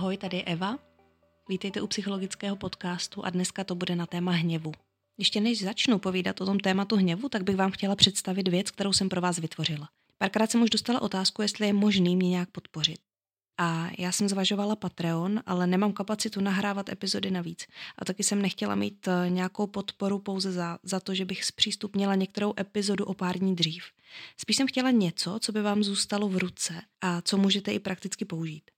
Ahoj, tady je Eva. Vítejte u psychologického podcastu a dneska to bude na téma hněvu. Ještě než začnu povídat o tom tématu hněvu, tak bych vám chtěla představit věc, kterou jsem pro vás vytvořila. Párkrát jsem už dostala otázku, jestli je možný mě nějak podpořit. A já jsem zvažovala Patreon, ale nemám kapacitu nahrávat epizody navíc. A taky jsem nechtěla mít eh, nějakou podporu pouze za, za to, že bych zpřístupnila některou epizodu o pár dní dřív. Spíš jsem chtěla něco, co by vám zůstalo v ruce a co můžete i prakticky použít.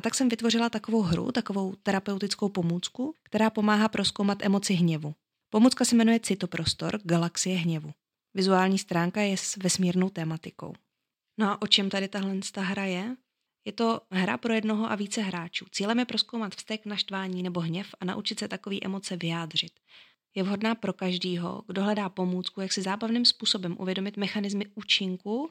A tak jsem vytvořila takovou hru, takovou terapeutickou pomůcku, která pomáhá proskoumat emoci hněvu. Pomůcka se jmenuje Citoprostor Galaxie hněvu. Vizuální stránka je s vesmírnou tématikou. No a o čem tady tahle hra je? Je to hra pro jednoho a více hráčů. Cílem je proskoumat vztek, naštvání nebo hněv a naučit se takové emoce vyjádřit. Je vhodná pro každýho, kdo hledá pomůcku, jak si zábavným způsobem uvědomit mechanismy účinku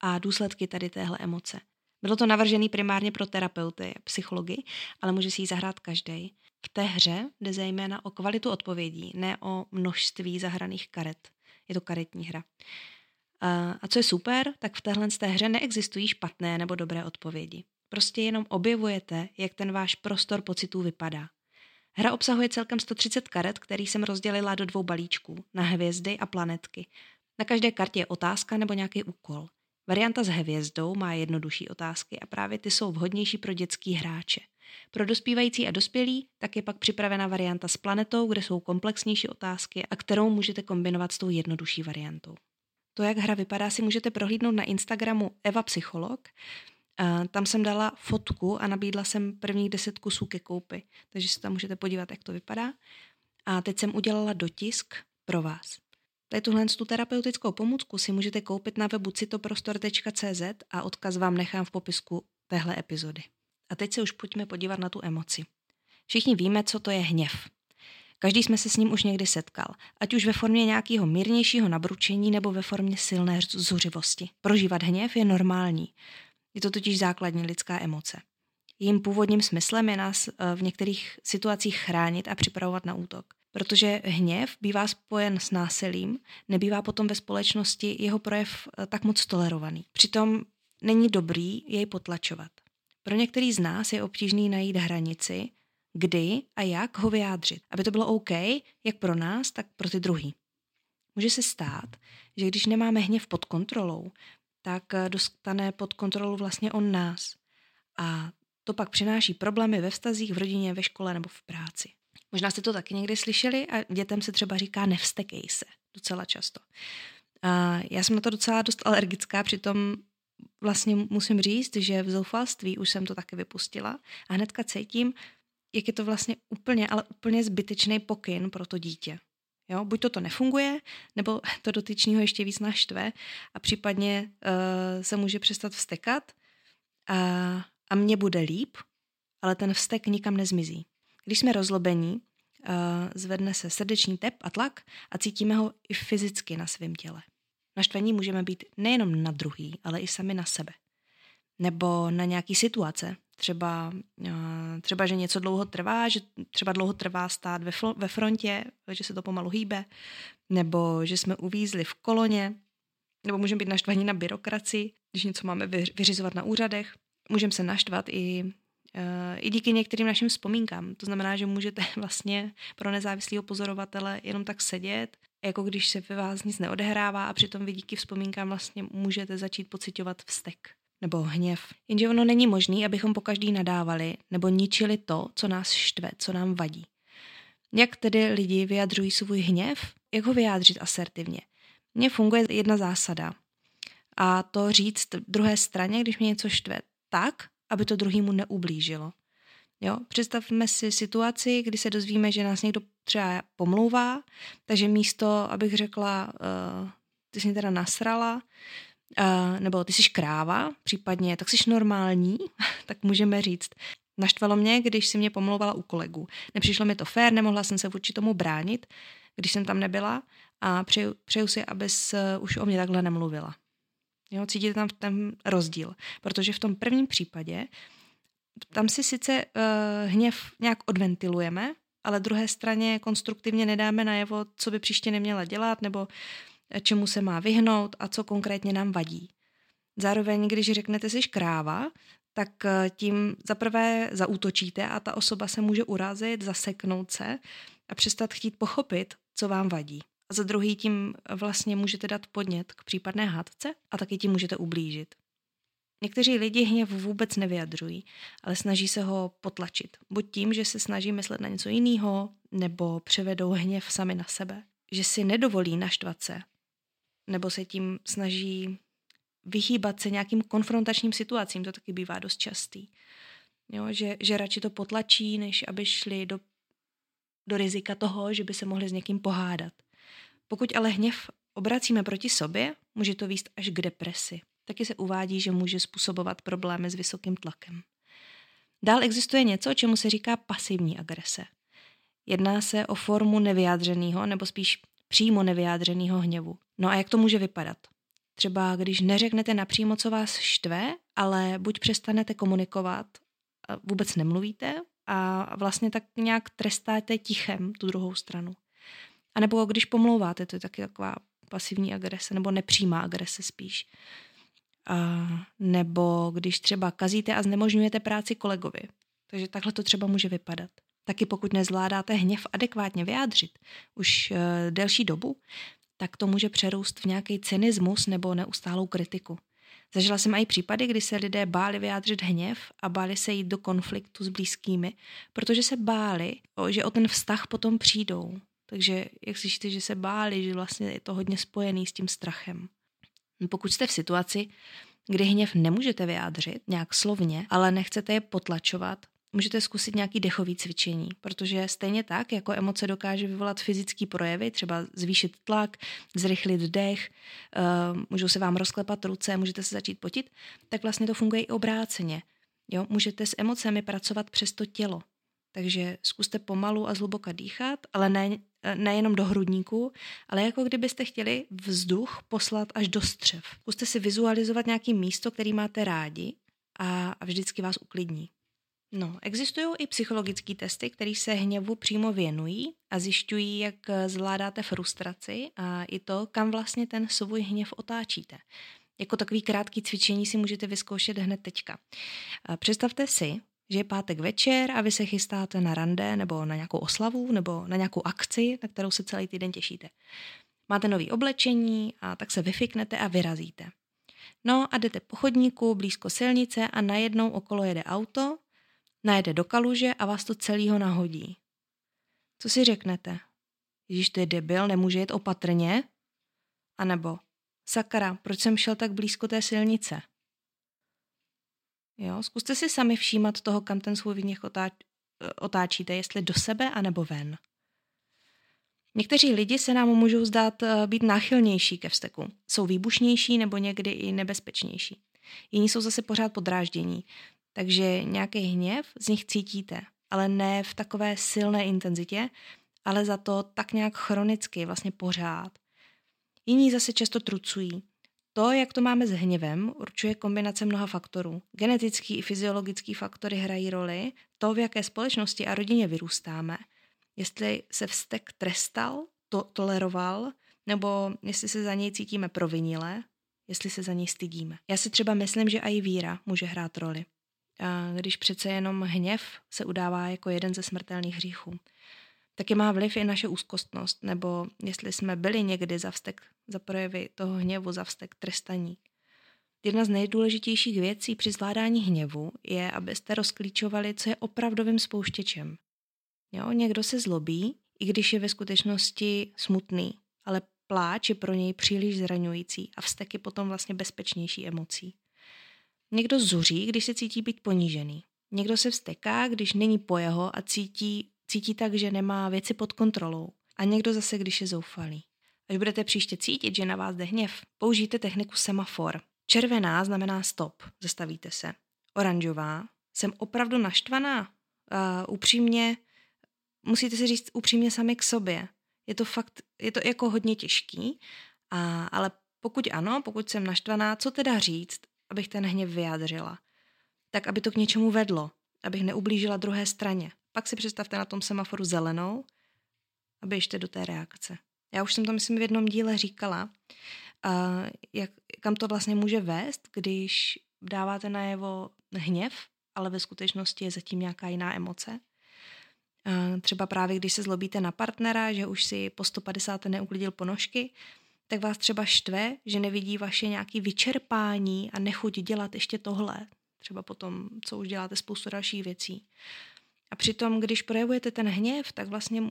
a důsledky tady téhle emoce. Bylo to navržené primárně pro terapeuty psychologi, ale může si ji zahrát každý. V té hře jde zejména o kvalitu odpovědí, ne o množství zahraných karet. Je to karetní hra. A co je super, tak v téhle té hře neexistují špatné nebo dobré odpovědi. Prostě jenom objevujete, jak ten váš prostor pocitů vypadá. Hra obsahuje celkem 130 karet, který jsem rozdělila do dvou balíčků, na hvězdy a planetky. Na každé kartě je otázka nebo nějaký úkol. Varianta s hvězdou má jednodušší otázky a právě ty jsou vhodnější pro dětský hráče. Pro dospívající a dospělí tak je pak připravena varianta s planetou, kde jsou komplexnější otázky a kterou můžete kombinovat s tou jednodušší variantou. To, jak hra vypadá, si můžete prohlídnout na Instagramu Eva Psycholog. Tam jsem dala fotku a nabídla jsem prvních deset kusů ke koupi, takže si tam můžete podívat, jak to vypadá. A teď jsem udělala dotisk pro vás. Tady tuhle tu terapeutickou pomůcku si můžete koupit na webu citoprostor.cz a odkaz vám nechám v popisku téhle epizody. A teď se už pojďme podívat na tu emoci. Všichni víme, co to je hněv. Každý jsme se s ním už někdy setkal, ať už ve formě nějakého mírnějšího nabručení nebo ve formě silné zuřivosti. Prožívat hněv je normální. Je to totiž základní lidská emoce. Jím původním smyslem je nás eh, v některých situacích chránit a připravovat na útok. Protože hněv bývá spojen s násilím, nebývá potom ve společnosti jeho projev eh, tak moc tolerovaný. Přitom není dobrý jej potlačovat. Pro některý z nás je obtížný najít hranici, kdy a jak ho vyjádřit, aby to bylo OK, jak pro nás, tak pro ty druhý. Může se stát, že když nemáme hněv pod kontrolou, tak eh, dostane pod kontrolu vlastně on nás. A to pak přináší problémy ve vztazích, v rodině, ve škole nebo v práci. Možná jste to taky někdy slyšeli a dětem se třeba říká nevstekej se docela často. A já jsem na to docela dost alergická, přitom vlastně musím říct, že v zoufalství už jsem to taky vypustila a hnedka cítím, jak je to vlastně úplně, ale úplně zbytečný pokyn pro to dítě. Jo? Buď to to nefunguje, nebo to dotyčního ještě víc naštve a případně uh, se může přestat vstekat a, a mně bude líp, ale ten vztek nikam nezmizí. Když jsme rozlobení, uh, zvedne se srdeční tep a tlak a cítíme ho i fyzicky na svém těle. Naštvení můžeme být nejenom na druhý, ale i sami na sebe. Nebo na nějaký situace, třeba, uh, třeba, že něco dlouho trvá, že třeba dlouho trvá stát ve, ve frontě, že se to pomalu hýbe, nebo že jsme uvízli v koloně, nebo můžeme být naštvaní na byrokracii, když něco máme vyřizovat na úřadech. Můžeme se naštvat i i díky některým našim vzpomínkám. To znamená, že můžete vlastně pro nezávislého pozorovatele jenom tak sedět, jako když se ve vás nic neodehrává a přitom vy díky vzpomínkám vlastně můžete začít pocitovat vztek nebo hněv. Jenže ono není možné, abychom po každý nadávali nebo ničili to, co nás štve, co nám vadí. Jak tedy lidi vyjadřují svůj hněv? Jak ho vyjádřit asertivně? Mně funguje jedna zásada. A to říct druhé straně, když mě něco štve, tak, aby to druhýmu neublížilo. Jo? Představme si situaci, kdy se dozvíme, že nás někdo třeba pomlouvá, takže místo, abych řekla, uh, ty jsi mě teda nasrala, uh, nebo ty jsi kráva, případně tak jsi normální, tak můžeme říct, naštvalo mě, když si mě pomlouvala u kolegů. Nepřišlo mi to fér, nemohla jsem se vůči tomu bránit, když jsem tam nebyla a přeju, přeju si, abys už o mě takhle nemluvila. Jo, cítíte tam ten rozdíl, protože v tom prvním případě tam si sice uh, hněv nějak odventilujeme, ale druhé straně konstruktivně nedáme najevo, co by příště neměla dělat, nebo eh, čemu se má vyhnout a co konkrétně nám vadí. Zároveň, když řeknete si kráva, tak eh, tím zaprvé zaútočíte a ta osoba se může urazit, zaseknout se a přestat chtít pochopit, co vám vadí. A za druhý tím vlastně můžete dát podnět k případné hádce a taky tím můžete ublížit. Někteří lidi hněv vůbec nevyjadřují, ale snaží se ho potlačit. Buď tím, že se snaží myslet na něco jiného, nebo převedou hněv sami na sebe. Že si nedovolí naštvat se, nebo se tím snaží vyhýbat se nějakým konfrontačním situacím, to taky bývá dost častý. Jo, že, že radši to potlačí, než aby šli do, do rizika toho, že by se mohli s někým pohádat. Pokud ale hněv obracíme proti sobě, může to výst až k depresi. Taky se uvádí, že může způsobovat problémy s vysokým tlakem. Dál existuje něco, čemu se říká pasivní agrese. Jedná se o formu nevyjádřeného, nebo spíš přímo nevyjádřeného hněvu. No a jak to může vypadat? Třeba když neřeknete napřímo, co vás štve, ale buď přestanete komunikovat, vůbec nemluvíte a vlastně tak nějak trestáte tichem tu druhou stranu. A nebo když pomlouváte, to je taky taková pasivní agrese, nebo nepřímá agrese spíš. A nebo když třeba kazíte a znemožňujete práci kolegovi. Takže takhle to třeba může vypadat. Taky pokud nezvládáte hněv adekvátně vyjádřit už uh, delší dobu, tak to může přerůst v nějaký cynismus nebo neustálou kritiku. Zažila jsem i případy, kdy se lidé báli vyjádřit hněv a báli se jít do konfliktu s blízkými, protože se báli, že o ten vztah potom přijdou. Takže jak slyšíte, že se báli, že vlastně je to hodně spojený s tím strachem. Pokud jste v situaci, kdy hněv nemůžete vyjádřit nějak slovně, ale nechcete je potlačovat, můžete zkusit nějaký dechový cvičení, protože stejně tak, jako emoce dokáže vyvolat fyzické projevy, třeba zvýšit tlak, zrychlit dech, uh, můžou se vám rozklepat ruce, můžete se začít potit, tak vlastně to funguje i obráceně. Jo? Můžete s emocemi pracovat přes to tělo. Takže zkuste pomalu a zhluboka dýchat, ale ne, nejenom do hrudníku, ale jako kdybyste chtěli vzduch poslat až do střev. Zkuste si vizualizovat nějaký místo, který máte rádi a vždycky vás uklidní. No, existují i psychologické testy, které se hněvu přímo věnují a zjišťují, jak zvládáte frustraci a i to, kam vlastně ten svůj hněv otáčíte. Jako takový krátký cvičení si můžete vyzkoušet hned teďka. Představte si, že je pátek večer a vy se chystáte na rande nebo na nějakou oslavu nebo na nějakou akci, na kterou se celý týden těšíte. Máte nový oblečení a tak se vyfiknete a vyrazíte. No a jdete po chodníku blízko silnice a najednou okolo jede auto, najede do kaluže a vás to celýho nahodí. Co si řeknete? Ježíš, to je debil, nemůže jet opatrně? A nebo, sakra, proč jsem šel tak blízko té silnice? Jo, zkuste si sami všímat toho, kam ten svůj výněch otáč, otáčíte, jestli do sebe anebo ven. Někteří lidi se nám můžou zdát eh, být náchylnější ke vzteku. Jsou výbušnější nebo někdy i nebezpečnější. Jiní jsou zase pořád podráždění, takže nějaký hněv z nich cítíte, ale ne v takové silné intenzitě, ale za to tak nějak chronicky, vlastně pořád. Jiní zase často trucují, to, jak to máme s hněvem, určuje kombinace mnoha faktorů. Genetický i fyziologický faktory hrají roli, to, v jaké společnosti a rodině vyrůstáme, jestli se vztek trestal, to toleroval, nebo jestli se za něj cítíme provinile, jestli se za něj stydíme. Já si třeba myslím, že i víra může hrát roli. A když přece jenom hněv se udává jako jeden ze smrtelných hříchů taky má vliv i naše úzkostnost, nebo jestli jsme byli někdy za vztek, za projevy toho hněvu, za vztek trestaní. Jedna z nejdůležitějších věcí při zvládání hněvu je, abyste rozklíčovali, co je opravdovým spouštěčem. Jo, někdo se zlobí, i když je ve skutečnosti smutný, ale pláč je pro něj příliš zraňující a vztek je potom vlastně bezpečnější emocí. Někdo zuří, když se cítí být ponížený. Někdo se vsteká, když není po jeho a cítí cítí tak, že nemá věci pod kontrolou. A někdo zase, když je zoufalý. Až budete příště cítit, že na vás jde hněv, použijte techniku semafor. Červená znamená stop, zastavíte se. Oranžová, jsem opravdu naštvaná. Uh, upřímně, musíte si říct upřímně sami k sobě. Je to fakt, je to jako hodně těžký, a, ale pokud ano, pokud jsem naštvaná, co teda říct, abych ten hněv vyjádřila? Tak, aby to k něčemu vedlo, abych neublížila druhé straně. Pak si představte na tom semaforu zelenou a běžte do té reakce. Já už jsem to, myslím, v jednom díle říkala, uh, jak, kam to vlastně může vést, když dáváte najevo hněv, ale ve skutečnosti je zatím nějaká jiná emoce. Třeba právě když se zlobíte na partnera, že už si po 150. neuklidil ponožky, tak vás třeba štve, že nevidí vaše nějaké vyčerpání a nechuť dělat ještě tohle. Třeba potom, co už děláte spoustu dalších věcí. A přitom, když projevujete ten hněv, tak vlastně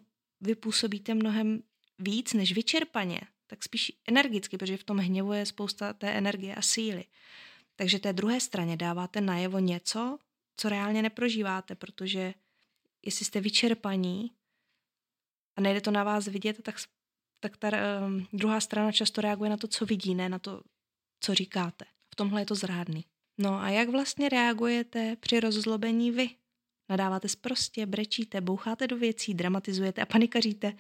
vy působíte mnohem víc než vyčerpaně, tak spíš energicky, protože v tom hněvu je spousta té energie a síly. Takže té druhé straně dáváte najevo něco, co reálně neprožíváte, protože jestli jste vyčerpaní a nejde to na vás vidět, tak, tak ta um, druhá strana často reaguje na to, co vidí, ne na to, co říkáte. V tomhle je to zrádný. No a jak vlastně reagujete při rozzlobení vy? Nadáváte sprostě, brečíte, boucháte do věcí, dramatizujete a panikaříte.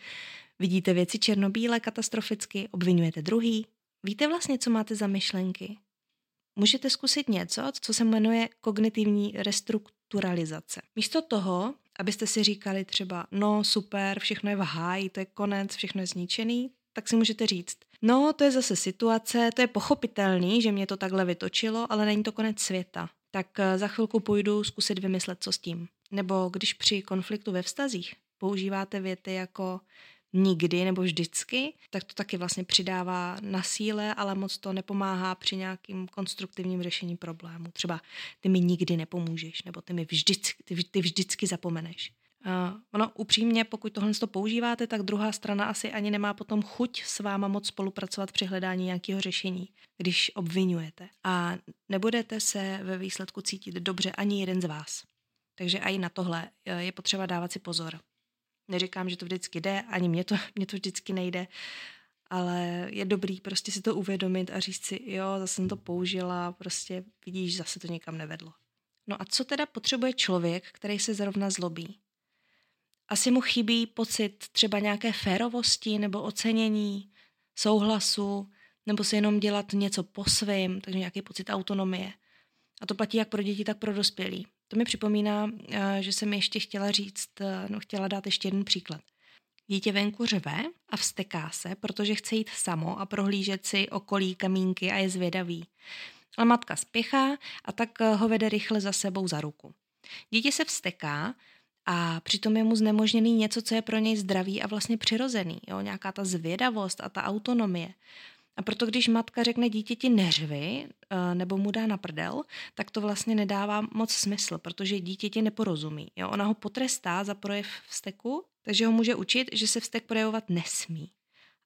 Vidíte věci černobíle, katastroficky, obvinujete druhý. Víte vlastně, co máte za myšlenky? Můžete zkusit něco, co se jmenuje kognitivní restrukturalizace. Místo toho, abyste si říkali třeba, no super, všechno je v háji, to je konec, všechno je zničený, tak si můžete říct, no to je zase situace, to je pochopitelný, že mě to takhle vytočilo, ale není to konec světa. Tak eh, za chvilku půjdu zkusit vymyslet, co s tím. Nebo když při konfliktu ve vztazích používáte věty jako nikdy nebo vždycky, tak to taky vlastně přidává na síle, ale moc to nepomáhá při nějakým konstruktivním řešení problému. Třeba ty mi nikdy nepomůžeš, nebo ty mi vždycky, ty, ty vždycky zapomeneš. Uh, ono upřímně, pokud tohle to používáte, tak druhá strana asi ani nemá potom chuť s váma moc spolupracovat při hledání nějakého řešení, když obvinujete. A nebudete se ve výsledku cítit dobře ani jeden z vás. Takže i na tohle eh, je potřeba dávat si pozor. Neříkám, že to vždycky jde, ani mě to, mě to vždycky nejde, ale je dobrý prostě si to uvědomit a říct si, jo, zase jsem to použila, prostě vidíš, zase to někam nevedlo. No a co teda potřebuje člověk, který se zrovna zlobí? Asi mu chybí pocit třeba nějaké férovosti nebo ocenění, souhlasu, nebo si jenom dělat něco po svém, takže nějaký pocit autonomie. A to platí jak pro děti, tak pro dospělí. To mi připomíná, eh, že jsem ještě chtěla říct, eh, no chtěla dát ještě jeden příklad. Dítě venku řve a vsteká se, protože chce jít samo a prohlížet si okolí kamínky a je zvědavý. Ale matka spěchá a tak eh, ho vede rychle za sebou za ruku. Dítě se vsteká a přitom je mu znemožněný něco, co je pro něj zdravý a vlastně přirozený. Jo? Nějaká ta zvědavost a ta autonomie. A proto, když matka řekne dítěti neřvi eh, nebo mu dá na prdel, tak to vlastně nedává moc smysl, protože dítěti neporozumí. Jo? Ona ho potrestá za projev vzteku, takže ho může učit, že se vztek projevovat nesmí.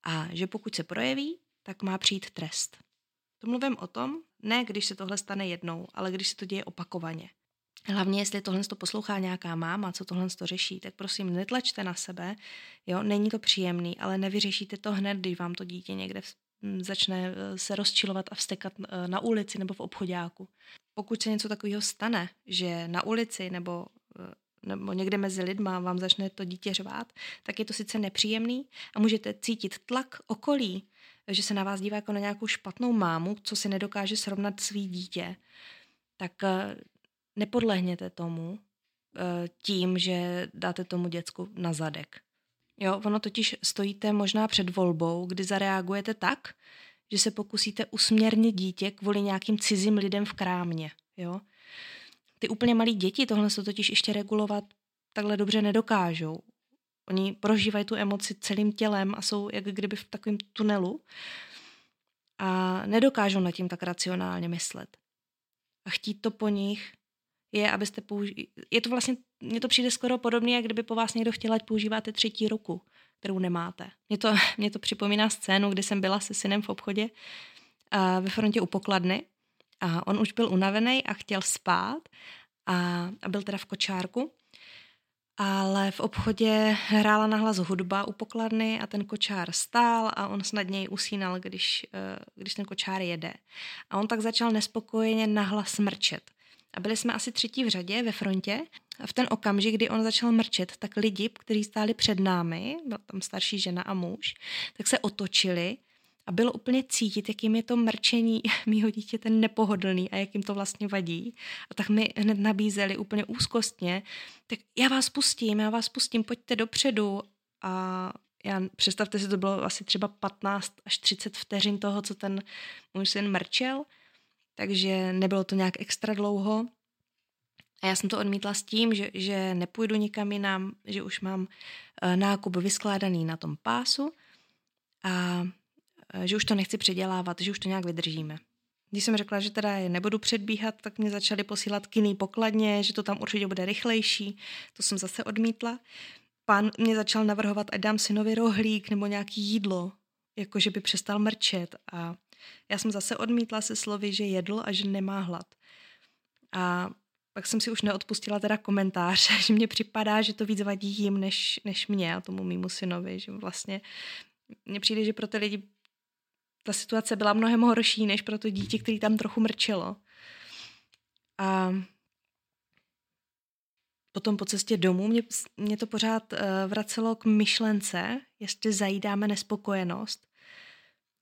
A že pokud se projeví, tak má přijít trest. To mluvím o tom, ne když se tohle stane jednou, ale když se to děje opakovaně. Hlavně, jestli tohle to poslouchá nějaká máma, co tohle to řeší, tak prosím, netlačte na sebe. Jo, není to příjemný, ale nevyřešíte to hned, když vám to dítě někde začne eh, se rozčilovat a vstekat eh, na ulici nebo v obchodáku. Pokud se něco takového stane, že na ulici nebo eh, nebo někde mezi lidma vám začne to dítě řvát, tak je to sice nepříjemný a můžete cítit tlak okolí, že se na vás dívá jako na nějakou špatnou mámu, co si nedokáže srovnat svý dítě, tak nepodlehněte tomu tím, že dáte tomu děcku na zadek. Jo, ono totiž stojíte možná před volbou, kdy zareagujete tak, že se pokusíte usměrnit dítě kvůli nějakým cizím lidem v krámě. Jo? Ty úplně malí děti tohle se totiž ještě regulovat takhle dobře nedokážou. Oni prožívají tu emoci celým tělem a jsou jak kdyby v takovém tunelu a nedokážou nad tím tak racionálně myslet. A chtít to po nich je, abyste použili... Je to vlastně, mně to přijde skoro podobně, jak kdyby po vás někdo chtěl, ať používáte třetí ruku, kterou nemáte. Mně to, mě to připomíná scénu, kdy jsem byla se synem v obchodě a ve frontě u pokladny a on už byl unavený a chtěl spát a, a byl teda v kočárku. Ale v obchodě hrála nahlas hudba u pokladny a ten kočár stál a on snadněji usínal, když, eh, když ten kočár jede. A on tak začal nespokojeně nahlas mrčet. A byli jsme asi třetí v řadě ve frontě. A v ten okamžik, kdy on začal mrčet, tak lidi, kteří stáli před námi, byla tam starší žena a muž, tak se otočili a bylo úplně cítit, jakým je to mrčení mýho dítěte nepohodlný a jak jim to vlastně vadí. A tak mi hned nabízeli úplně úzkostně, tak já vás pustím, já vás pustím, pojďte dopředu. A já, představte si, to bylo asi třeba 15 až 30 vteřin toho, co ten můj syn mrčel takže nebylo to nějak extra dlouho. A já jsem to odmítla s tím, že, že nepůjdu nikam jinam, že už mám eh, nákup vyskládaný na tom pásu a eh, že už to nechci předělávat, že už to nějak vydržíme. Když jsem řekla, že teda je nebudu předbíhat, tak mě začali posílat k pokladně, že to tam určitě bude rychlejší. To jsem zase odmítla. Pán mě začal navrhovat, ať dám synovi rohlík nebo nějaký jídlo, jako že by přestal mrčet. A já jsem zase odmítla se slovy, že jedl a že nemá hlad. A pak jsem si už neodpustila teda komentář, že mně připadá, že to víc vadí jim než, než mě a tomu mýmu synovi, že vlastně mně přijde, že pro ty lidi ta situace byla mnohem horší, než pro to dítě, který tam trochu mrčelo. A potom po cestě domů mě, mě to pořád uh, vracelo k myšlence, jestli zajídáme nespokojenost,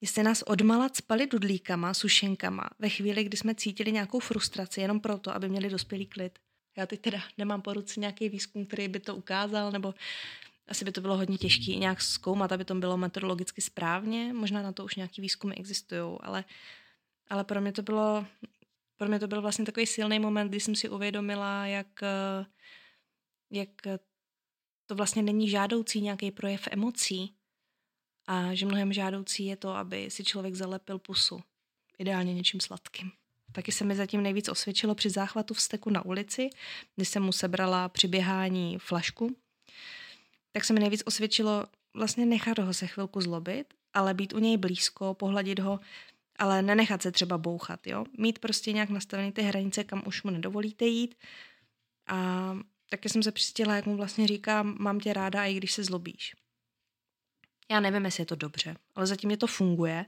jestli nás odmala spali dudlíkama, sušenkama ve chvíli, kdy jsme cítili nějakou frustraci jenom proto, aby měli dospělý klid. Já teď teda nemám po ruce nějaký výzkum, který by to ukázal, nebo asi by to bylo hodně těžké nějak zkoumat, aby to bylo metodologicky správně. Možná na to už nějaký výzkumy existují, ale, ale pro mě to bylo pro mě to byl vlastně takový silný moment, kdy jsem si uvědomila, jak, jak to vlastně není žádoucí nějaký projev emocí a že mnohem žádoucí je to, aby si člověk zalepil pusu. Ideálně něčím sladkým. Taky se mi zatím nejvíc osvědčilo při záchvatu vsteku na ulici, kdy jsem mu sebrala při běhání flašku tak se mi nejvíc osvědčilo vlastně nechat ho se chvilku zlobit, ale být u něj blízko, pohladit ho, ale nenechat se třeba bouchat, jo. Mít prostě nějak nastavené ty hranice, kam už mu nedovolíte jít. A taky jsem se přistila, jak mu vlastně říkám, mám tě ráda, i když se zlobíš. Já nevím, jestli je to dobře, ale zatím mě to funguje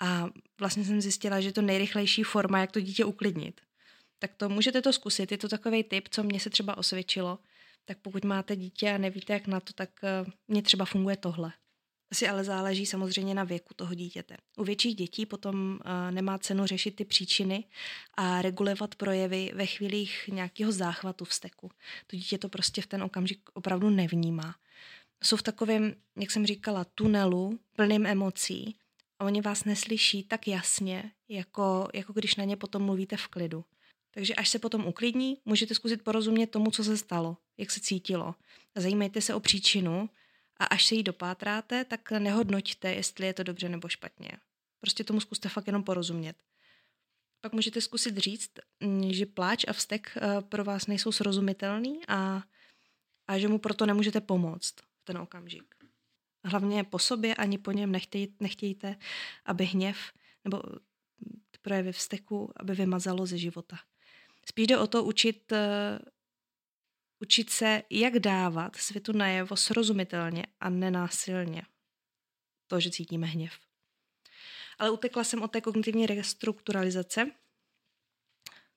a vlastně jsem zjistila, že je to nejrychlejší forma, jak to dítě uklidnit. Tak to můžete to zkusit, je to takový tip, co mě se třeba osvědčilo – tak pokud máte dítě a nevíte, jak na to, tak eh, mně třeba funguje tohle. Asi ale záleží samozřejmě na věku toho dítěte. U větších dětí potom uh, nemá cenu řešit ty příčiny a regulovat projevy ve chvílích nějakého záchvatu vzteku. To dítě to prostě v ten okamžik opravdu nevnímá. Jsou v takovém, jak jsem říkala, tunelu plným emocí a oni vás neslyší tak jasně, jako, jako když na ně potom mluvíte v klidu. Takže až se potom uklidní, můžete zkusit porozumět tomu, co se stalo, jak se cítilo. Zajímejte se o příčinu a až se jí dopátráte, tak nehodnoťte, jestli je to dobře nebo špatně. Prostě tomu zkuste fakt jenom porozumět. Pak můžete zkusit říct, mm, že pláč a vztek eh, pro vás nejsou srozumitelný a, a že mu proto nemůžete pomoct ten okamžik. Hlavně po sobě ani po něm nechtěj, nechtějte, aby hněv nebo projevy vzteku, aby vymazalo ze života. Spíš jde o to učit, uh, učit se, jak dávat světu najevo srozumitelně a nenásilně to, že cítíme hněv. Ale utekla jsem od té kognitivní restrukturalizace.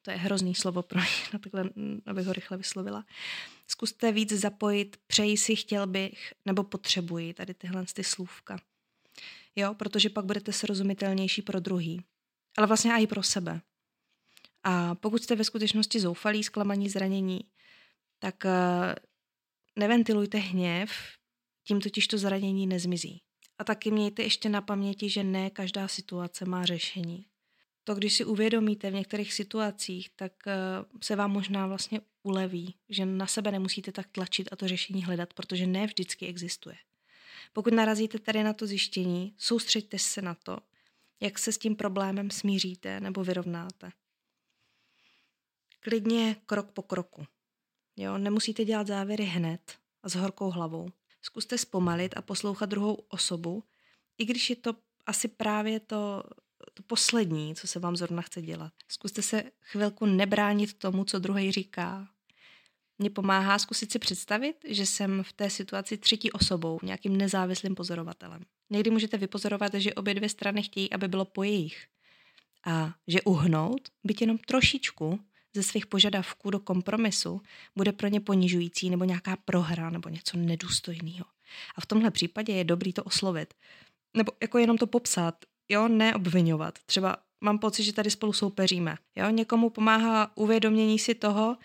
To je hrozný slovo pro mě, na takhle, mm, abych ho rychle vyslovila. Zkuste víc zapojit přeji si, chtěl bych, nebo potřebuji, tady tyhle ty slůvka. Jo, protože pak budete srozumitelnější pro druhý. Ale vlastně i pro sebe. A pokud jste ve skutečnosti zoufalí, zklamaní, zranění, tak eh, neventilujte hněv, tím totiž to zranění nezmizí. A taky mějte ještě na paměti, že ne každá situace má řešení. To, když si uvědomíte v některých situacích, tak eh, se vám možná vlastně uleví, že na sebe nemusíte tak tlačit a to řešení hledat, protože ne vždycky existuje. Pokud narazíte tady na to zjištění, soustřeďte se na to, jak se s tím problémem smíříte nebo vyrovnáte klidně krok po kroku. Jo, nemusíte dělat závěry hned a s horkou hlavou. Zkuste zpomalit a poslouchat druhou osobu, i když je to asi právě to, to poslední, co se vám zrovna chce dělat. Zkuste se chvilku nebránit tomu, co druhý říká. Mně pomáhá zkusit si představit, že jsem v té situaci třetí osobou, nějakým nezávislým pozorovatelem. Někdy můžete vypozorovat, že obě dvě strany chtějí, aby bylo po jejich. A že uhnout, byť jenom trošičku, ze svých požadavků do kompromisu bude pro ně ponižující nebo nějaká prohra nebo něco nedůstojného. A v tomhle případě je dobrý to oslovit. Nebo jako jenom to popsat, jo, neobvinovat. Třeba mám pocit, že tady spolu soupeříme. Jo, někomu pomáhá uvědomění si toho,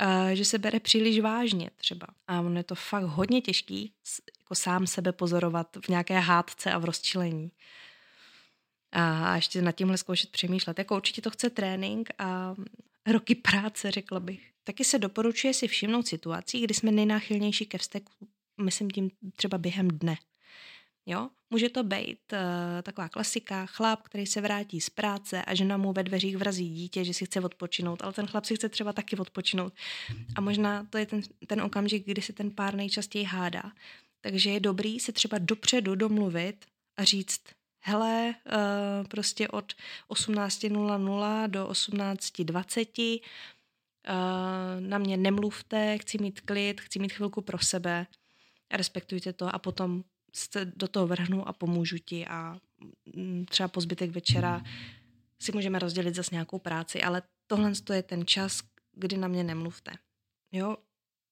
uh, že se bere příliš vážně třeba. A ono je to fakt hodně těžký jako sám sebe pozorovat v nějaké hádce a v rozčilení. A ještě nad tímhle zkoušet přemýšlet. Jako určitě to chce trénink a roky práce, řekla bych. Taky se doporučuje si všimnout situací, kdy jsme nejnáchylnější ke vzteku, myslím tím třeba během dne. Jo? Může to být uh, taková klasika, chlap, který se vrátí z práce a žena mu ve dveřích vrazí dítě, že si chce odpočinout, ale ten chlap si chce třeba taky odpočinout. A možná to je ten, ten okamžik, kdy se ten pár nejčastěji hádá. Takže je dobrý se třeba dopředu domluvit a říct, hele, uh, prostě od 18.00 do 18.20 uh, na mě nemluvte, chci mít klid, chci mít chvilku pro sebe, respektujte to a potom se do toho vrhnu a pomůžu ti a mm, třeba po zbytek večera si můžeme rozdělit zase nějakou práci, ale tohle je ten čas, kdy na mě nemluvte. Jo,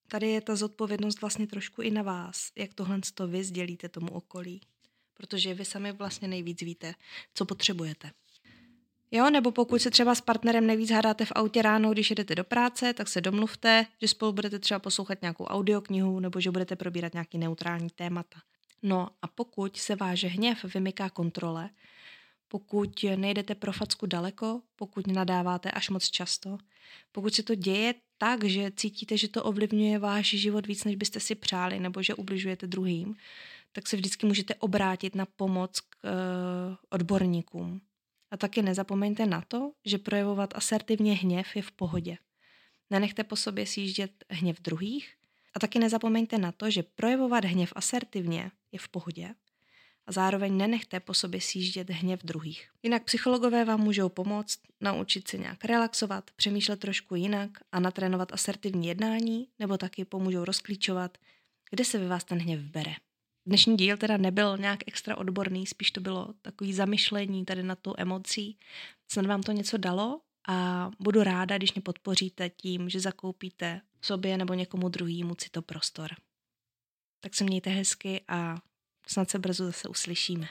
tady je ta zodpovědnost vlastně trošku i na vás, jak tohle to vy sdělíte tomu okolí, protože vy sami vlastně nejvíc víte, co potřebujete. Jo, nebo pokud se třeba s partnerem nejvíc hádáte v autě ráno, když jedete do práce, tak se domluvte, že spolu budete třeba poslouchat nějakou audioknihu nebo že budete probírat nějaký neutrální témata. No a pokud se váš hněv vymyká kontrole, pokud nejdete pro facku daleko, pokud nadáváte až moc často, pokud se to děje tak, že cítíte, že to ovlivňuje váš život víc, než byste si přáli, nebo že ubližujete druhým, tak se vždycky můžete obrátit na pomoc k uh, odborníkům. A taky nezapomeňte na to, že projevovat asertivně hněv je v pohodě. Nenechte po sobě sjíždět hněv druhých a taky nezapomeňte na to, že projevovat hněv asertivně je v pohodě a zároveň nenechte po sobě sjíždět hněv druhých. Jinak psychologové vám můžou pomoct naučit se nějak relaxovat, přemýšlet trošku jinak a natrénovat asertivní jednání, nebo taky pomůžou rozklíčovat, kde se ve vás ten hněv bere. Dnešní díl teda nebyl nějak extra odborný, spíš to bylo takový zamyšlení tady na tu emocí. Snad vám to něco dalo a budu ráda, když mě podpoříte tím, že zakoupíte sobě nebo někomu druhému prostor. Tak se mějte hezky a snad se brzo zase uslyšíme.